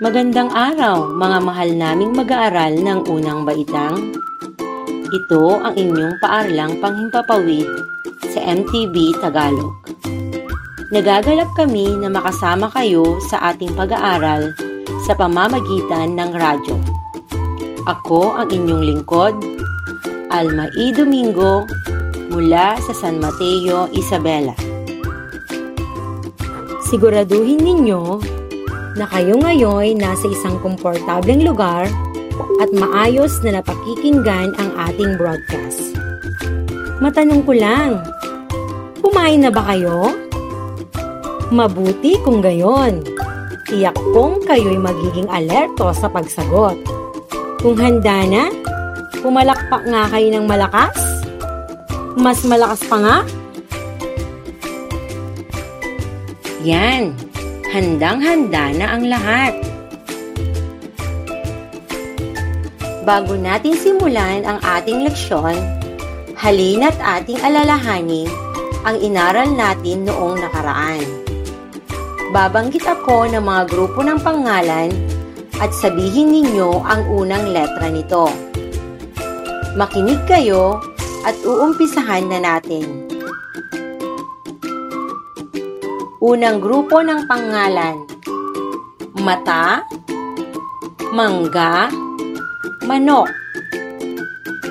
Magandang araw, mga mahal naming mag-aaral ng unang baitang. Ito ang inyong paaralang panghimpapawid sa MTV Tagalog. Nagagalap kami na makasama kayo sa ating pag-aaral sa pamamagitan ng radyo. Ako ang inyong lingkod, Alma E. Domingo, mula sa San Mateo, Isabela. Siguraduhin ninyo na kayo ngayon nasa isang komportableng lugar at maayos na napakikinggan ang ating broadcast. Matanong ko lang, kumain na ba kayo? Mabuti kung gayon. Tiyak kong kayo'y magiging alerto sa pagsagot. Kung handa na, pumalakpak nga kayo ng malakas? Mas malakas pa nga? Yan, handang-handa na ang lahat. Bago natin simulan ang ating leksyon, halina't ating alalahanin ang inaral natin noong nakaraan. Babanggit ako ng mga grupo ng pangalan at sabihin ninyo ang unang letra nito. Makinig kayo at uumpisahan na natin. Unang grupo ng pangalan. Mata, mangga, manok.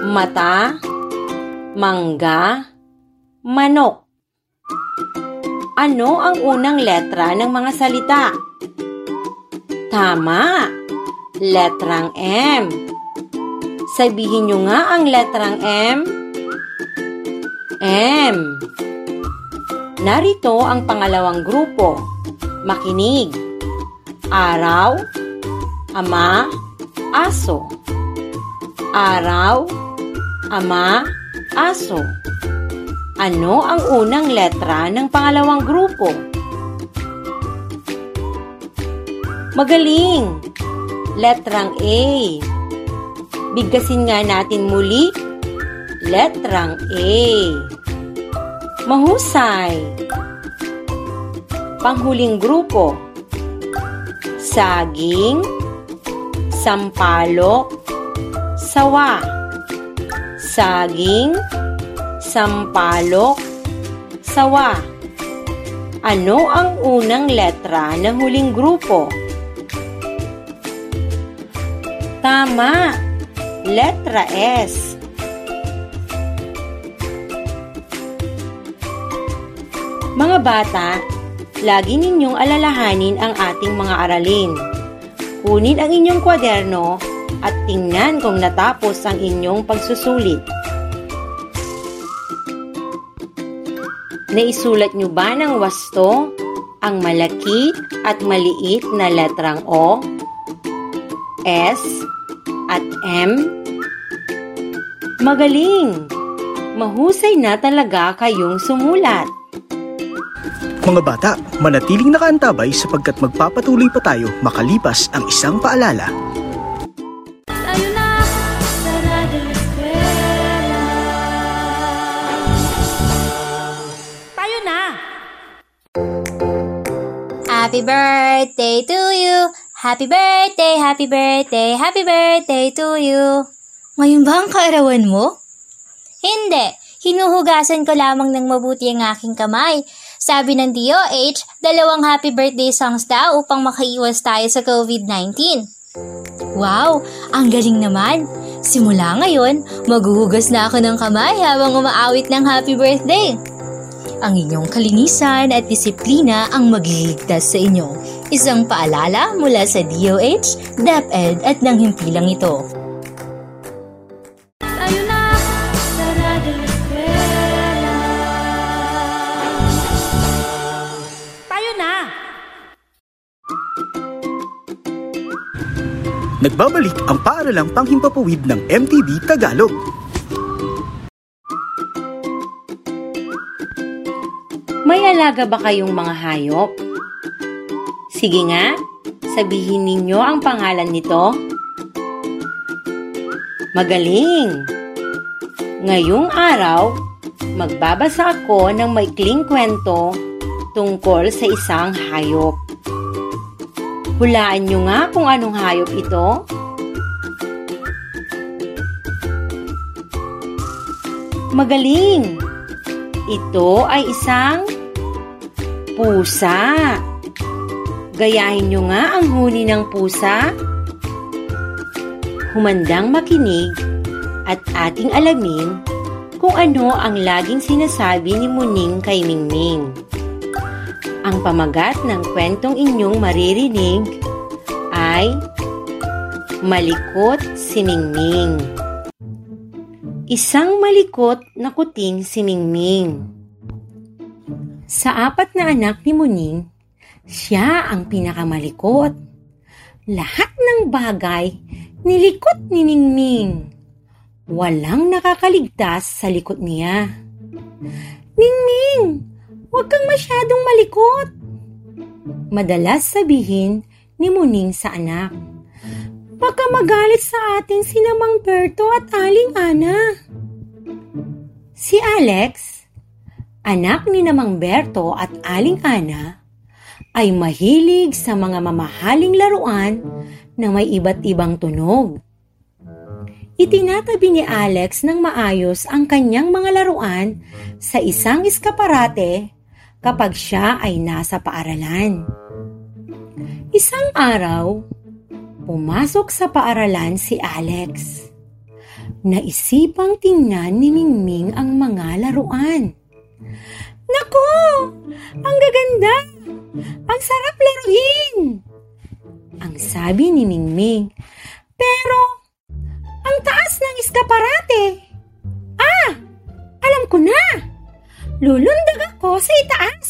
Mata, mangga, manok. Ano ang unang letra ng mga salita? Tama! Letrang M. Sabihin nyo nga ang letrang M. M. Narito ang pangalawang grupo. Makinig. Araw, ama, aso. Araw, ama, aso. Ano ang unang letra ng pangalawang grupo? Magaling! Letrang A. Bigkasin nga natin muli. Letrang A. Mahusay. Panghuling grupo. Saging, sampalok, sawa. Saging, sampalok, sawa. Ano ang unang letra ng huling grupo? Tama. Letra S. Mga bata, lagi ninyong alalahanin ang ating mga aralin. Kunin ang inyong kwaderno at tingnan kung natapos ang inyong pagsusulit. Naisulat nyo ba ng wasto ang malaki at maliit na letrang O, S, at M? Magaling! Mahusay na talaga kayong sumulat. Mga bata, manatiling nakaantabay sapagkat magpapatuloy pa tayo makalipas ang isang paalala. Tayo na! Happy birthday to you! Happy birthday, happy birthday, happy birthday to you! Ngayon ba ang kaarawan mo? Hindi. Hinuhugasan ko lamang ng mabuti ang aking kamay. Sabi ng DOH, dalawang happy birthday songs daw upang makaiwas tayo sa COVID-19. Wow! Ang galing naman! Simula ngayon, maghuhugas na ako ng kamay habang umaawit ng happy birthday. Ang inyong kalinisan at disiplina ang magliligtas sa inyo. Isang paalala mula sa DOH, DepEd at ng himpilang ito. Nagbabalik ang paaralang panghimpapawid ng MTV Tagalog. May alaga ba kayong mga hayop? Sige nga, sabihin ninyo ang pangalan nito. Magaling! Ngayong araw, magbabasa ako ng maikling kwento tungkol sa isang hayop. Hulaan nyo nga kung anong hayop ito. Magaling! Ito ay isang pusa. Gayahin nyo nga ang huni ng pusa. Humandang makinig at ating alamin kung ano ang laging sinasabi ni Muning kay Mingming. Ang pamagat ng kwentong inyong maririnig ay Malikot si Mingming. Isang malikot na kuting si Mingming. Sa apat na anak ni Muning, siya ang pinakamalikot. Lahat ng bagay nilikot ni Ningming. Walang nakakaligtas sa likot niya. Ningming, huwag kang masyadong malikot. Madalas sabihin ni Muning sa anak. Baka magalit sa atin si Namang Berto at Aling Ana. Si Alex, anak ni Namang Berto at Aling Ana, ay mahilig sa mga mamahaling laruan na may iba't ibang tunog. Itinatabi ni Alex ng maayos ang kanyang mga laruan sa isang eskaparate kapag siya ay nasa paaralan. Isang araw, pumasok sa paaralan si Alex. Naisipang tingnan ni Mingming ang mga laruan. Nako! Ang gaganda! Ang sarap laruin! Ang sabi ni Mingming. Pero, ang taas ng eskaparate. Ah! Alam ko na! Lulundag ako sa itaas.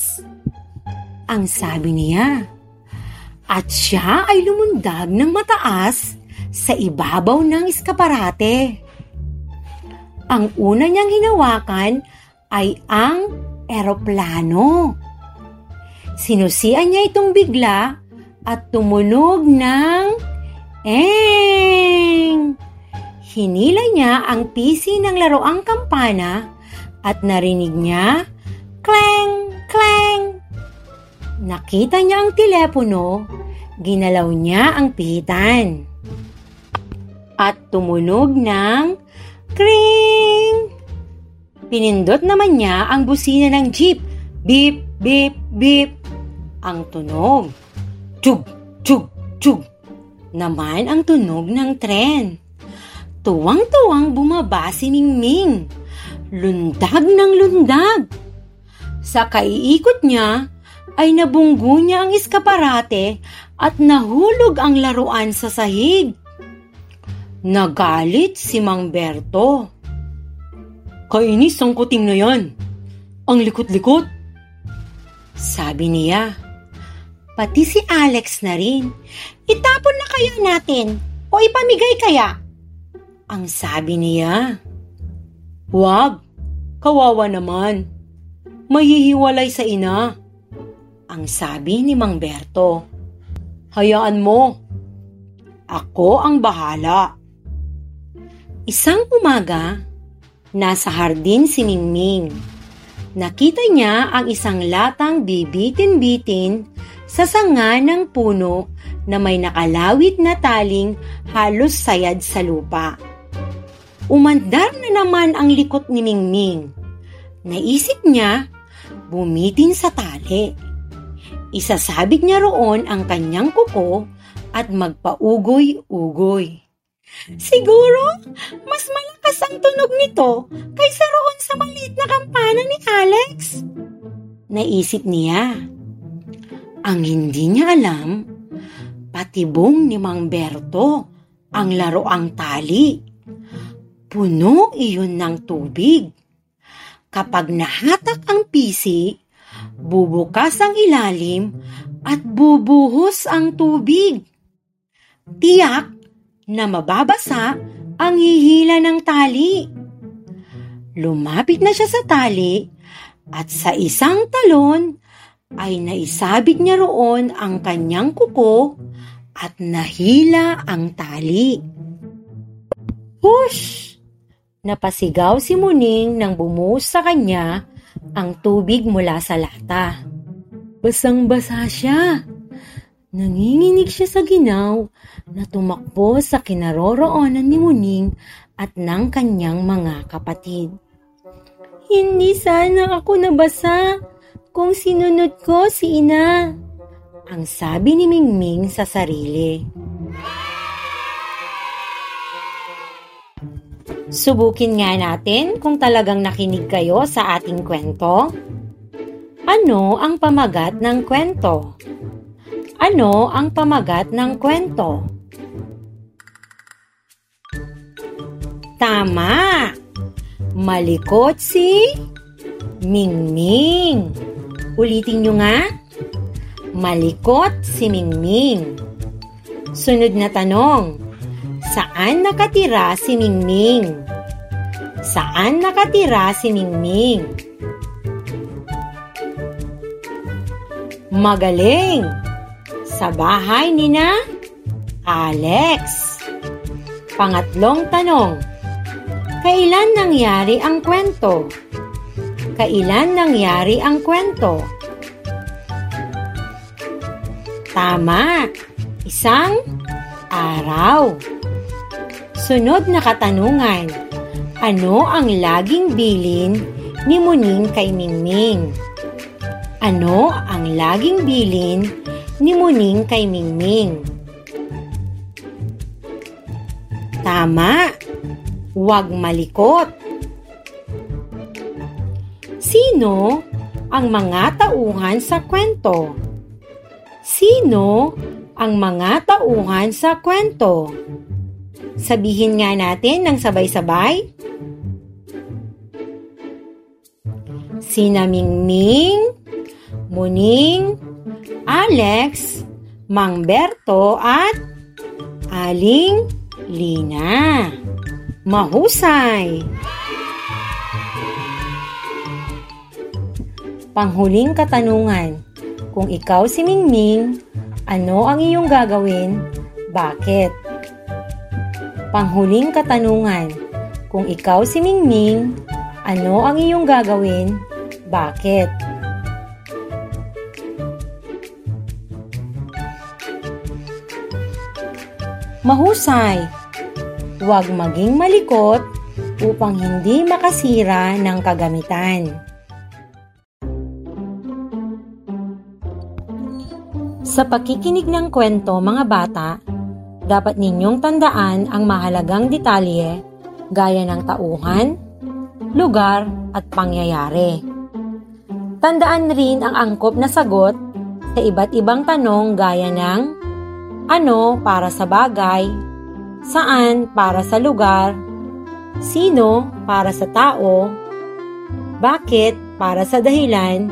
Ang sabi niya. At siya ay lumundag ng mataas sa ibabaw ng eskaparate. Ang una niyang hinawakan ay ang eroplano. Sinusian niya itong bigla at tumunog ng eng. Hinila niya ang pisi ng laroang kampana at narinig niya kleng, kleng. Nakita niya ang telepono, ginalaw niya ang pihitan. At tumunog ng kring. Pinindot naman niya ang busina ng jeep. Beep, beep, beep. Ang tunog. Tug, tug, tug. Naman ang tunog ng tren. Tuwang-tuwang bumaba si Mingming. Lundag ng lundag. Sa kaiikot niya, ay nabunggo niya ang eskaparate at nahulog ang laruan sa sahig. Nagalit si Mang Berto. Kainis ang kuting na yan. Ang likot-likot. Sabi niya. Pati si Alex na rin. Itapon na kaya natin o ipamigay kaya? Ang sabi niya. Wag, kawawa naman. Mahihiwalay sa ina. Ang sabi ni Mang Berto. Hayaan mo. Ako ang bahala. Isang umaga, nasa hardin si Mingming. Nakita niya ang isang latang bibitin-bitin sa sanga ng puno na may nakalawit na taling halos sayad sa lupa. Umandar na naman ang likot ni Mingming. Naisip niya, bumitin sa tali. Isasabit niya roon ang kanyang kuko at magpaugoy-ugoy. Siguro, mas malakas ang tunog nito kaysa roon sa maliit na kampana ni Alex. Naisip niya. Ang hindi niya alam, patibong ni Mang Berto ang laroang tali. Puno iyon ng tubig. Kapag nahatak ang pisi, bubukas ang ilalim at bubuhos ang tubig. Tiyak na mababasa ang hihila ng tali. Lumapit na siya sa tali at sa isang talon ay naisabit niya roon ang kanyang kuko at nahila ang tali. Hush! Napasigaw si Muning nang bumuhos sa kanya ang tubig mula sa lata. Basang-basa siya. Nanginginig siya sa ginaw na tumakbo sa kinaroroonan ni Muning at ng kanyang mga kapatid. Hindi sana ako nabasa kung sinunod ko si ina. Ang sabi ni Mingming sa sarili. Subukin nga natin kung talagang nakinig kayo sa ating kwento. Ano ang pamagat ng kwento? Ano ang pamagat ng kwento? Tama! Malikot si Mingming. Ulitin nyo nga. Malikot si Mingming. Sunod na tanong. Saan nakatira si Mingming? Saan nakatira si Mingming? Magaling! Sa bahay ni na Alex. Pangatlong tanong. Kailan nangyari ang kwento? Kailan nangyari ang kwento? Tama! Isang araw. Sunod na katanungan. Ano ang laging bilin ni Muning kay Mingming? Ano ang laging bilin ni Muning kay Mingming? Tama! Huwag malikot. Sino ang mga tauhan sa kwento? Sino ang mga tauhan sa kwento? Sabihin nga natin ng sabay-sabay. Sina Mingming, Muning, Alex, Mang Berto at Aling Lina. Mahusay! Panghuling katanungan. Kung ikaw si Mingming, ano ang iyong gagawin? Bakit? Panghuling katanungan. Kung ikaw si Mingming, ano ang iyong gagawin? Bakit? Mahusay! Huwag maging malikot upang hindi makasira ng kagamitan. Sa pakikinig ng kwento mga bata, dapat ninyong tandaan ang mahalagang detalye gaya ng tauhan, lugar at pangyayari. Tandaan rin ang angkop na sagot sa iba't ibang tanong gaya ng ano para sa bagay, saan para sa lugar, sino para sa tao, bakit para sa dahilan,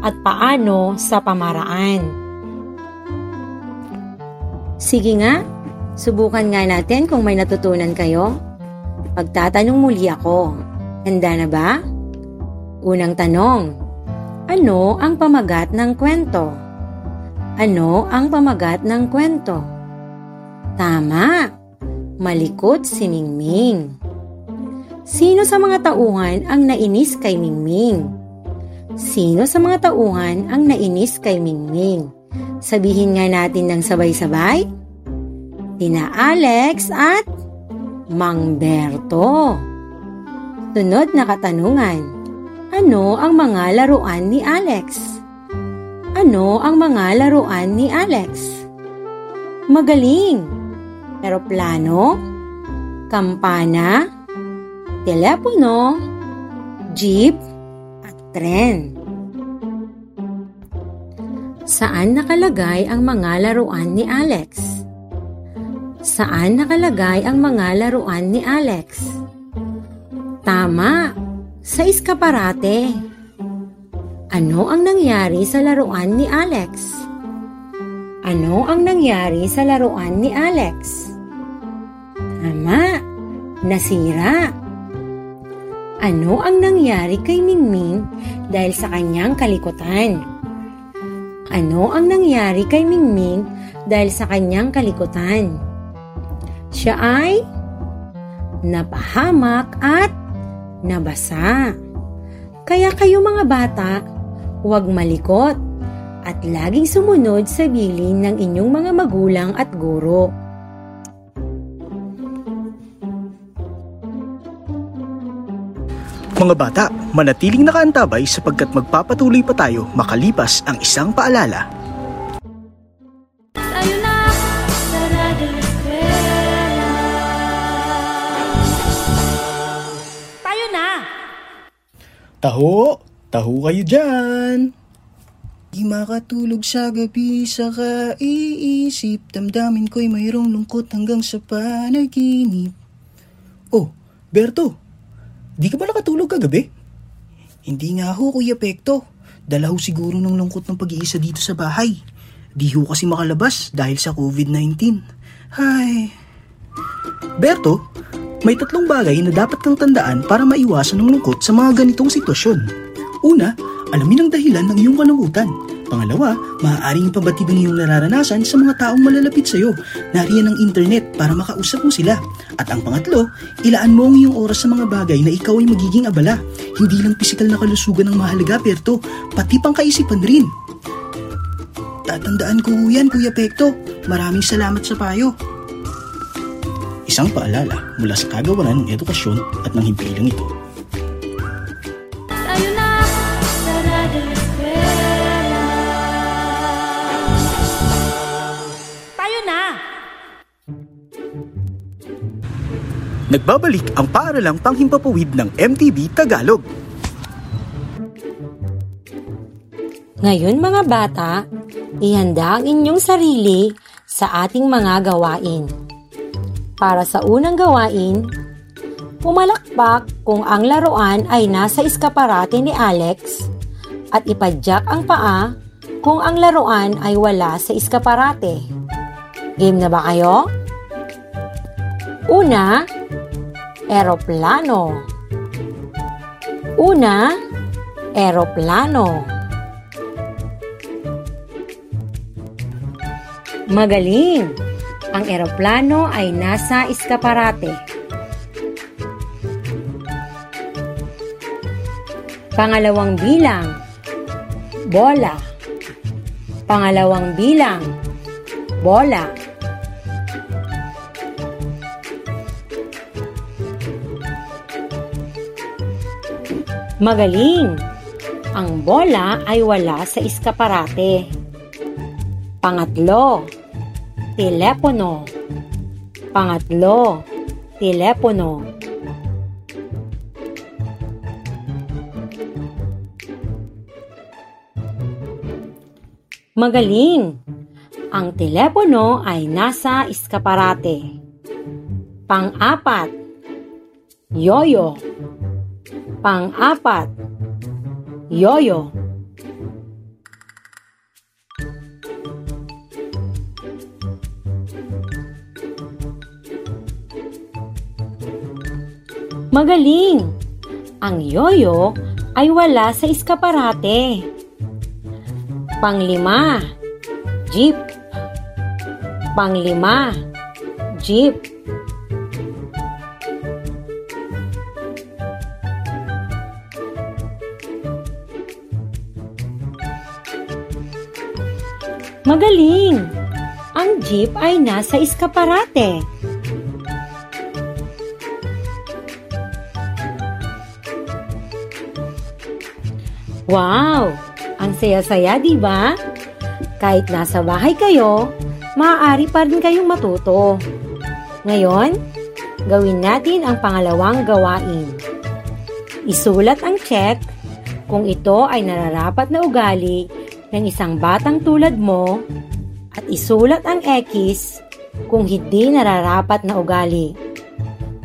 at paano sa pamaraan. Sige nga, subukan nga natin kung may natutunan kayo. Pagtatanong muli ako, handa na ba? Unang tanong, ano ang pamagat ng kwento? Ano ang pamagat ng kwento? Tama! Malikot si Mingming. Sino sa mga tauhan ang nainis kay Mingming? Sino sa mga tauhan ang nainis kay Mingming? Sabihin nga natin ng sabay-sabay. Tina Alex at Mang Berto. Sunod na katanungan. Ano ang mga laruan ni Alex? Ano ang mga laruan ni Alex? Magaling! Eroplano, kampana, telepono, jeep, at tren. Saan nakalagay ang mga laruan ni Alex? Saan nakalagay ang mga laruan ni Alex? Tama! Sa iskaparate. Ano ang nangyari sa laruan ni Alex? Ano ang nangyari sa laruan ni Alex? Tama, nasira. Ano ang nangyari kay Mingming dahil sa kanyang kalikutan? Ano ang nangyari kay Mingming dahil sa kanyang kalikutan? Siya ay napahamak at nabasa. Kaya kayo mga bata, huwag malikot at laging sumunod sa bilin ng inyong mga magulang at guro. Mga bata, manatiling nakaantabay sapagkat magpapatuloy pa tayo makalipas ang isang paalala. Tayo na sa Eskwela. Tayo na! Taho! Taho kayo dyan! Di makatulog sa gabi sa kaiisip Damdamin ko'y mayroong lungkot hanggang sa panaginip Oh, Berto, di ka ba nakatulog kagabi? Hindi nga ho, Kuya Pekto. Dala ho siguro ng lungkot ng pag-iisa dito sa bahay. Di ho kasi makalabas dahil sa COVID-19. Hay... Berto, may tatlong bagay na dapat kang tandaan para maiwasan ng lungkot sa mga ganitong sitwasyon. Una, alamin ang dahilan ng iyong kalungkutan. Pangalawa, maaaring ipabatid ang iyong nararanasan sa mga taong malalapit sa iyo. Nariyan ang internet para makausap mo sila. At ang pangatlo, ilaan mo ang iyong oras sa mga bagay na ikaw ay magiging abala. Hindi lang pisikal na kalusugan ang mahalaga, Perto, pati pang kaisipan rin. Tatandaan ko yan, Kuya Pekto. Maraming salamat sa payo. Isang paalala mula sa kagawaran ng edukasyon at ng himpilang ito. Nagbabalik ang paaralang panghimpapawid ng MTV Tagalog. Ngayon mga bata, ihanda ang inyong sarili sa ating mga gawain. Para sa unang gawain, pumalakpak kung ang laruan ay nasa iskaparate ni Alex at ipadyak ang paa kung ang laruan ay wala sa iskaparate. Game na ba kayo? Una, eroplano. Una, eroplano. Magaling! Ang eroplano ay nasa iskaparate. Pangalawang bilang, bola. Pangalawang bilang, bola. Magaling! Ang bola ay wala sa iskaparate. Pangatlo, telepono. Pangatlo, telepono. Magaling! Ang telepono ay nasa iskaparate. Pang-apat, yoyo. Pang-apat, yoyo. Magaling! Ang yoyo ay wala sa iskaparate. Panglima, jeep. Panglima, jeep. Magaling! Ang jeep ay nasa iskaparate. Wow! Ang saya-saya, di ba? Kahit nasa bahay kayo, maaari pa rin kayong matuto. Ngayon, gawin natin ang pangalawang gawain. Isulat ang check kung ito ay nararapat na ugali ng isang batang tulad mo at isulat ang X kung hindi nararapat na ugali.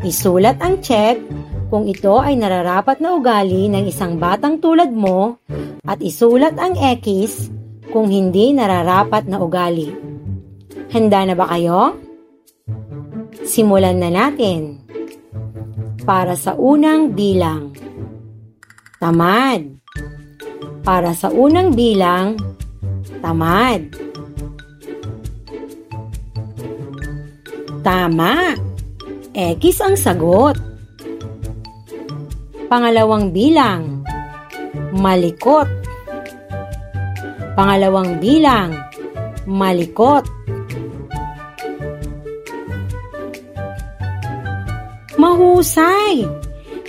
Isulat ang check kung ito ay nararapat na ugali ng isang batang tulad mo at isulat ang X kung hindi nararapat na ugali. Handa na ba kayo? Simulan na natin. Para sa unang bilang. Tamad. Para sa unang bilang, tamad. Tama. X ang sagot. Pangalawang bilang, malikot. Pangalawang bilang, malikot. Mahusay!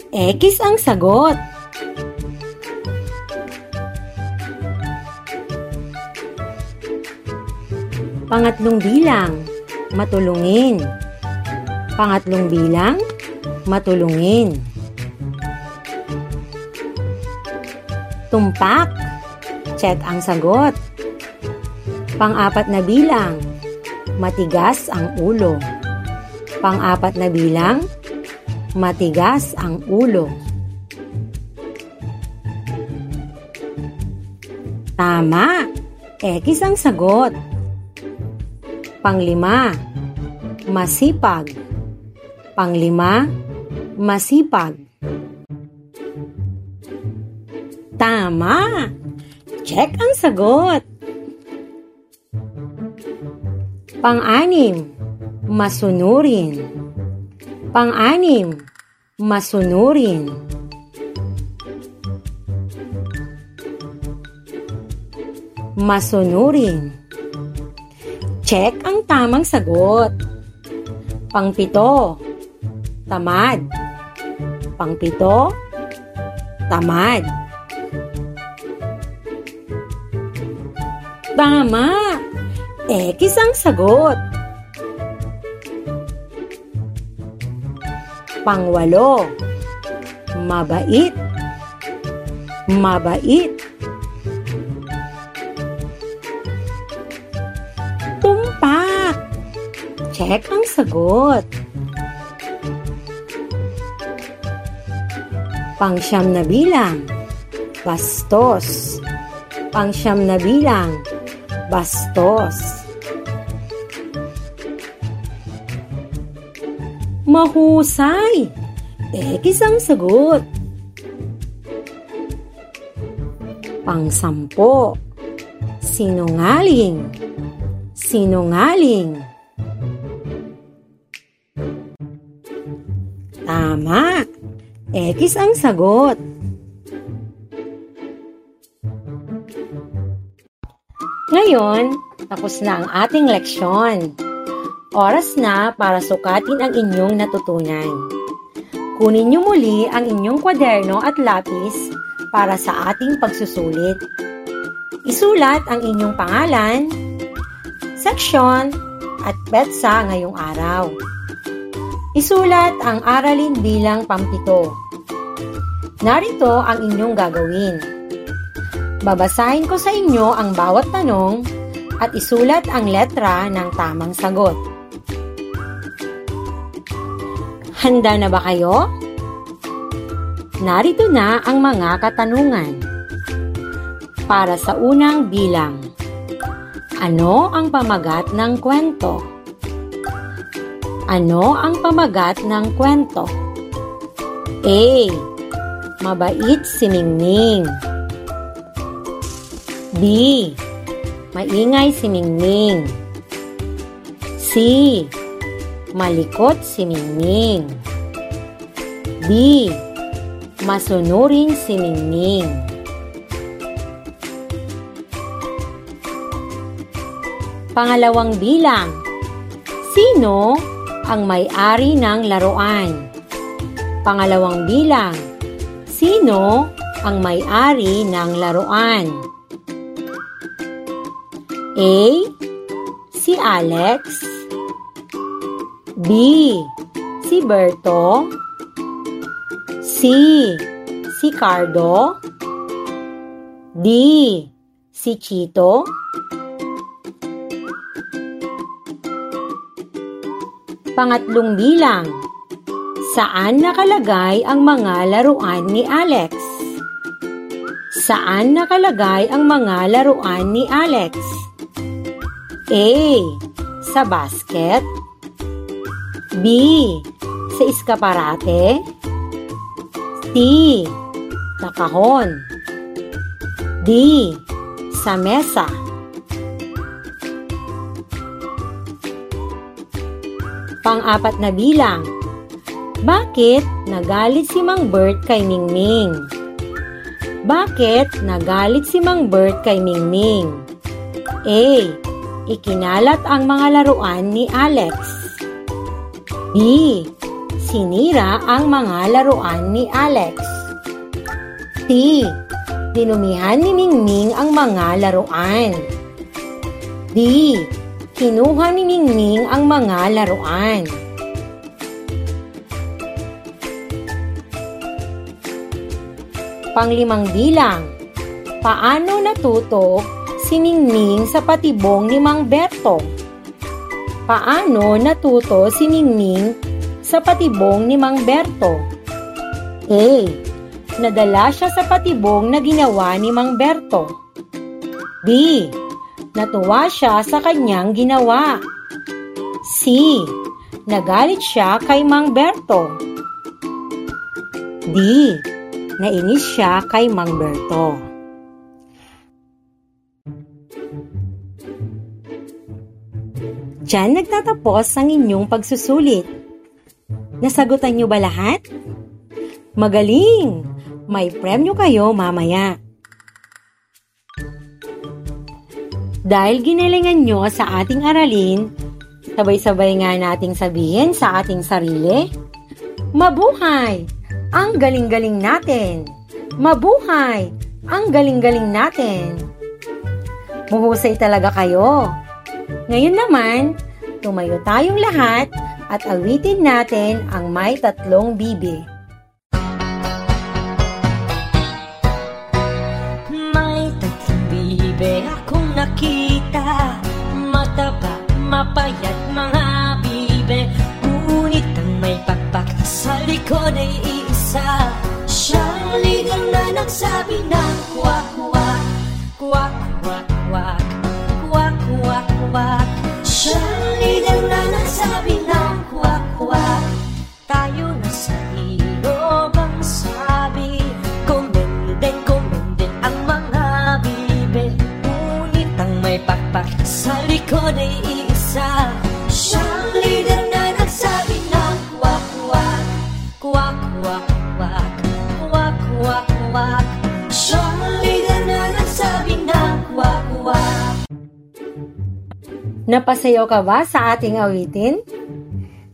X ang sagot. Pangatlong bilang, matulungin. Pangatlong bilang, matulungin. Tumpak. Check ang sagot. Pang-apat na bilang, matigas ang ulo. Pang-apat na bilang, matigas ang ulo. Tama. X ang sagot. Panglima, masipag. Panglima, masipag. Tama! Check ang sagot. Pang-anim, masunurin. Pang-anim, masunurin. Masunurin. Check ang tamang sagot. Pangpito, tamad. Pangpito, tamad. Tama! X ang sagot. Pangwalo, mabait. Mabait. Check ang sagot. Pangsyam na bilang, bastos. Pangsyam na bilang, bastos. Mahusay! X ang sagot. Pangsampo. Sinungaling. Sinungaling. Tama. X ang sagot. Ngayon, tapos na ang ating leksyon. Oras na para sukatin ang inyong natutunan. Kunin niyo muli ang inyong kwaderno at lapis para sa ating pagsusulit. Isulat ang inyong pangalan, seksyon, at petsa ngayong araw. Isulat ang aralin bilang pampito. Narito ang inyong gagawin. Babasahin ko sa inyo ang bawat tanong at isulat ang letra ng tamang sagot. Handa na ba kayo? Narito na ang mga katanungan. Para sa unang bilang, ano ang pamagat ng kwento? Ano ang pamagat ng kwento? A. Mabait si Ningning. B. Maingay si Ningning. C. Malikot si Ningning. D. Masunurin si Ningning. Pangalawang bilang. Sino ang may-ari ng laruan? Pangalawang bilang. Sino ang may-ari ng laruan? A. Si Alex B. Si Berto C. Si Cardo D. Si Chito Pangatlong bilang Saan nakalagay ang mga laruan ni Alex? Saan nakalagay ang mga laruan ni Alex? A. Sa basket B. Sa iskaparate C. Sa kahon D. Sa mesa Pang-apat na bilang Bakit nagalit si Mang Bert kay Mingming? Bakit nagalit si Mang Bert kay Mingming? A. Ikinalat ang mga laruan ni Alex. B. Sinira ang mga laruan ni Alex. C. Dinumihan ni Mingming ang mga laruan. D. Kinuha ni Mingming ang mga laruan. Panglimang bilang. Paano natuto si Mingming sa patibong ni Mang Berto? Paano natuto si Mingming sa patibong ni Mang Berto? A. Nadala siya sa patibong na ginawa ni Mang Berto. B. Natuwa siya sa kanyang ginawa. C. Nagalit siya kay Mang Berto. D. Nainis siya kay Mang Berto. Diyan nagtatapos ang inyong pagsusulit. Nasagutan niyo ba lahat? Magaling! May premyo kayo mamaya. Dahil ginalingan nyo sa ating aralin, sabay-sabay nga nating sabihin sa ating sarili, Mabuhay! Ang galing-galing natin! Mabuhay! Ang galing-galing natin! Muhusay talaga kayo! Ngayon naman, tumayo tayong lahat at awitin natin ang may tatlong bibi. Nakita Mataba, mapayat mga bibe. Ngunit ang may pakpak sa likod ay iisa. Siyang ligang na nagsabi ng kwak kwak. Kwak kwak kwak. Kwak kwak kwak. Siyang ligang na nagsabi ng kwak kwak. Tayo Napasayaw ka ba sa ating awitin?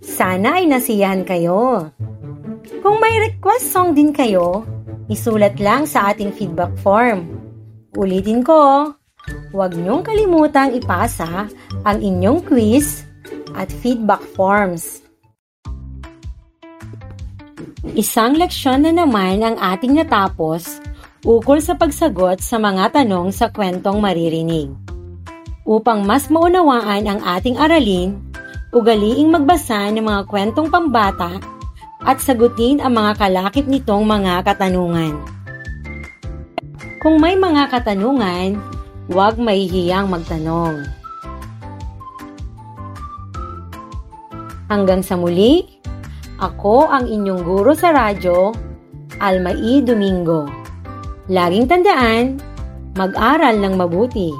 Sana ay nasiyahan kayo. Kung may request song din kayo, isulat lang sa ating feedback form. Ulitin ko, huwag niyong kalimutang ipasa ang inyong quiz at feedback forms. Isang leksyon na naman ang ating natapos ukol sa pagsagot sa mga tanong sa kwentong maririnig. Upang mas maunawaan ang ating aralin, ugaliing magbasa ng mga kwentong pambata at sagutin ang mga kalakip nitong mga katanungan. Kung may mga katanungan, huwag mahihiyang magtanong. Hanggang sa muli, ako ang inyong guro sa radyo, Almai Domingo. Laging tandaan, mag-aral ng mabuti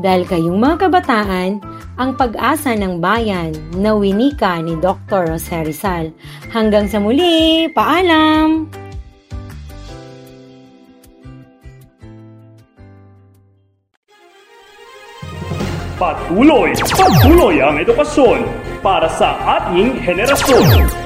dahil kayong mga kabataan ang pag-asa ng bayan na winika ni Dr. Jose Rizal. Hanggang sa muli, paalam! Patuloy, patuloy ang edukasyon para sa ating henerasyon.